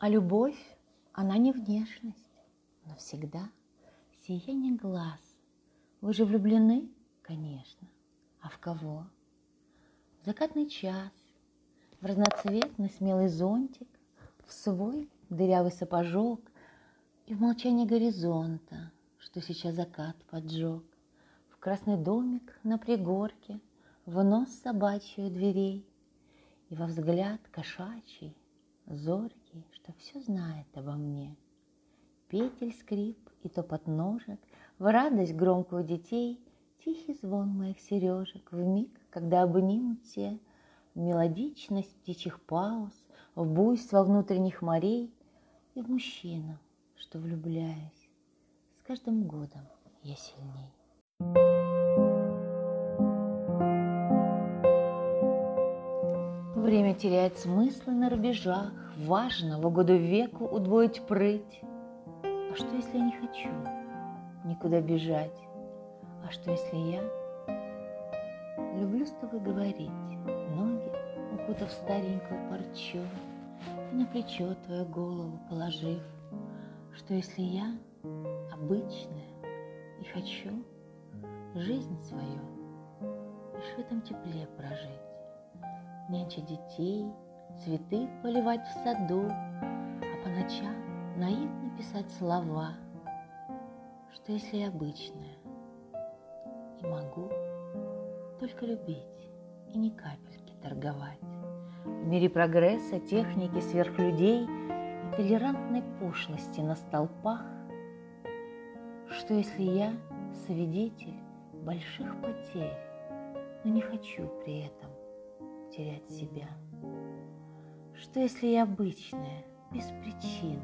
А любовь, она не внешность, но всегда сияние глаз. Вы же влюблены, конечно, а в кого? В закатный час, в разноцветный смелый зонтик, в свой дырявый сапожок и в молчании горизонта, что сейчас закат поджег, в красный домик на пригорке, в нос собачью дверей и во взгляд кошачий, зоркий, что все знает обо мне. Петель скрип и топот ножек, в радость громкую детей, тихий звон моих сережек, в миг, когда обнимут те, мелодичность птичьих пауз, в буйство внутренних морей и в мужчину, что влюбляюсь. С каждым годом я сильней. Время теряет смыслы на рубежах, Важно в угоду веку удвоить прыть. А что, если я не хочу никуда бежать? А что, если я люблю с тобой говорить, Ноги укутав старенькую парчу И на плечо твою голову положив? Что, если я обычная и хочу жизнь свою Лишь в этом тепле прожить? Нянчить детей, цветы поливать в саду, а по ночам наивно писать слова, что если обычная и могу только любить и ни капельки торговать. В мире прогресса, техники, сверхлюдей и толерантной пошлости на столпах, что если я свидетель больших потерь, но не хочу при этом терять себя? Что если я обычная, без причин,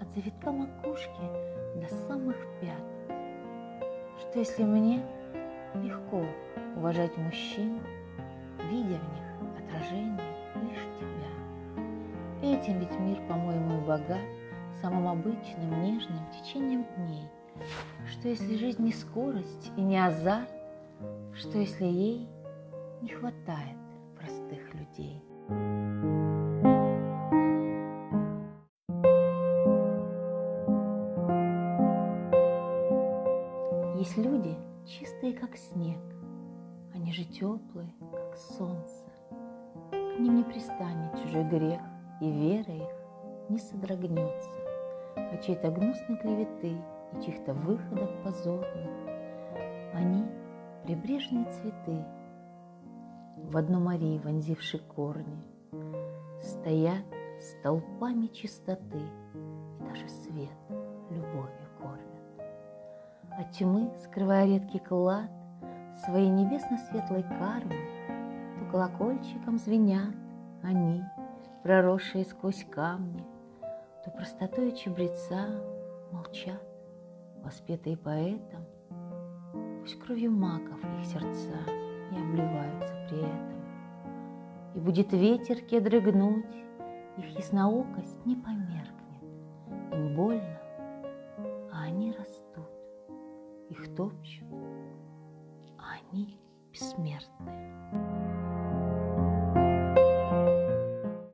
от завитка макушки до самых пят? Что если мне легко уважать мужчин, видя в них отражение лишь тебя? Этим ведь мир, по-моему, и богат, самым обычным, нежным течением дней. Что если жизнь не скорость и не азарт? Что если ей не хватает простых людей. Есть люди чистые, как снег, они же теплые, как солнце. К ним не пристанет чужой грех, и вера их не содрогнется от чьей-то гнусной клеветы и чьих-то выходов позорных. Они — прибрежные цветы, в одну Марии вонзивши корни, Стоят столпами чистоты, И даже свет любовью кормят. От тьмы, скрывая редкий клад Своей небесно-светлой кармы, То колокольчиком звенят они, Проросшие сквозь камни, То простотой чебреца молчат, Воспетые поэтом, Пусть кровью маков их сердца не обливаются этом. И будет ветер кедры гнуть, их ясноокость не померкнет. Им больно, а они растут, их топчут, а они бессмертны.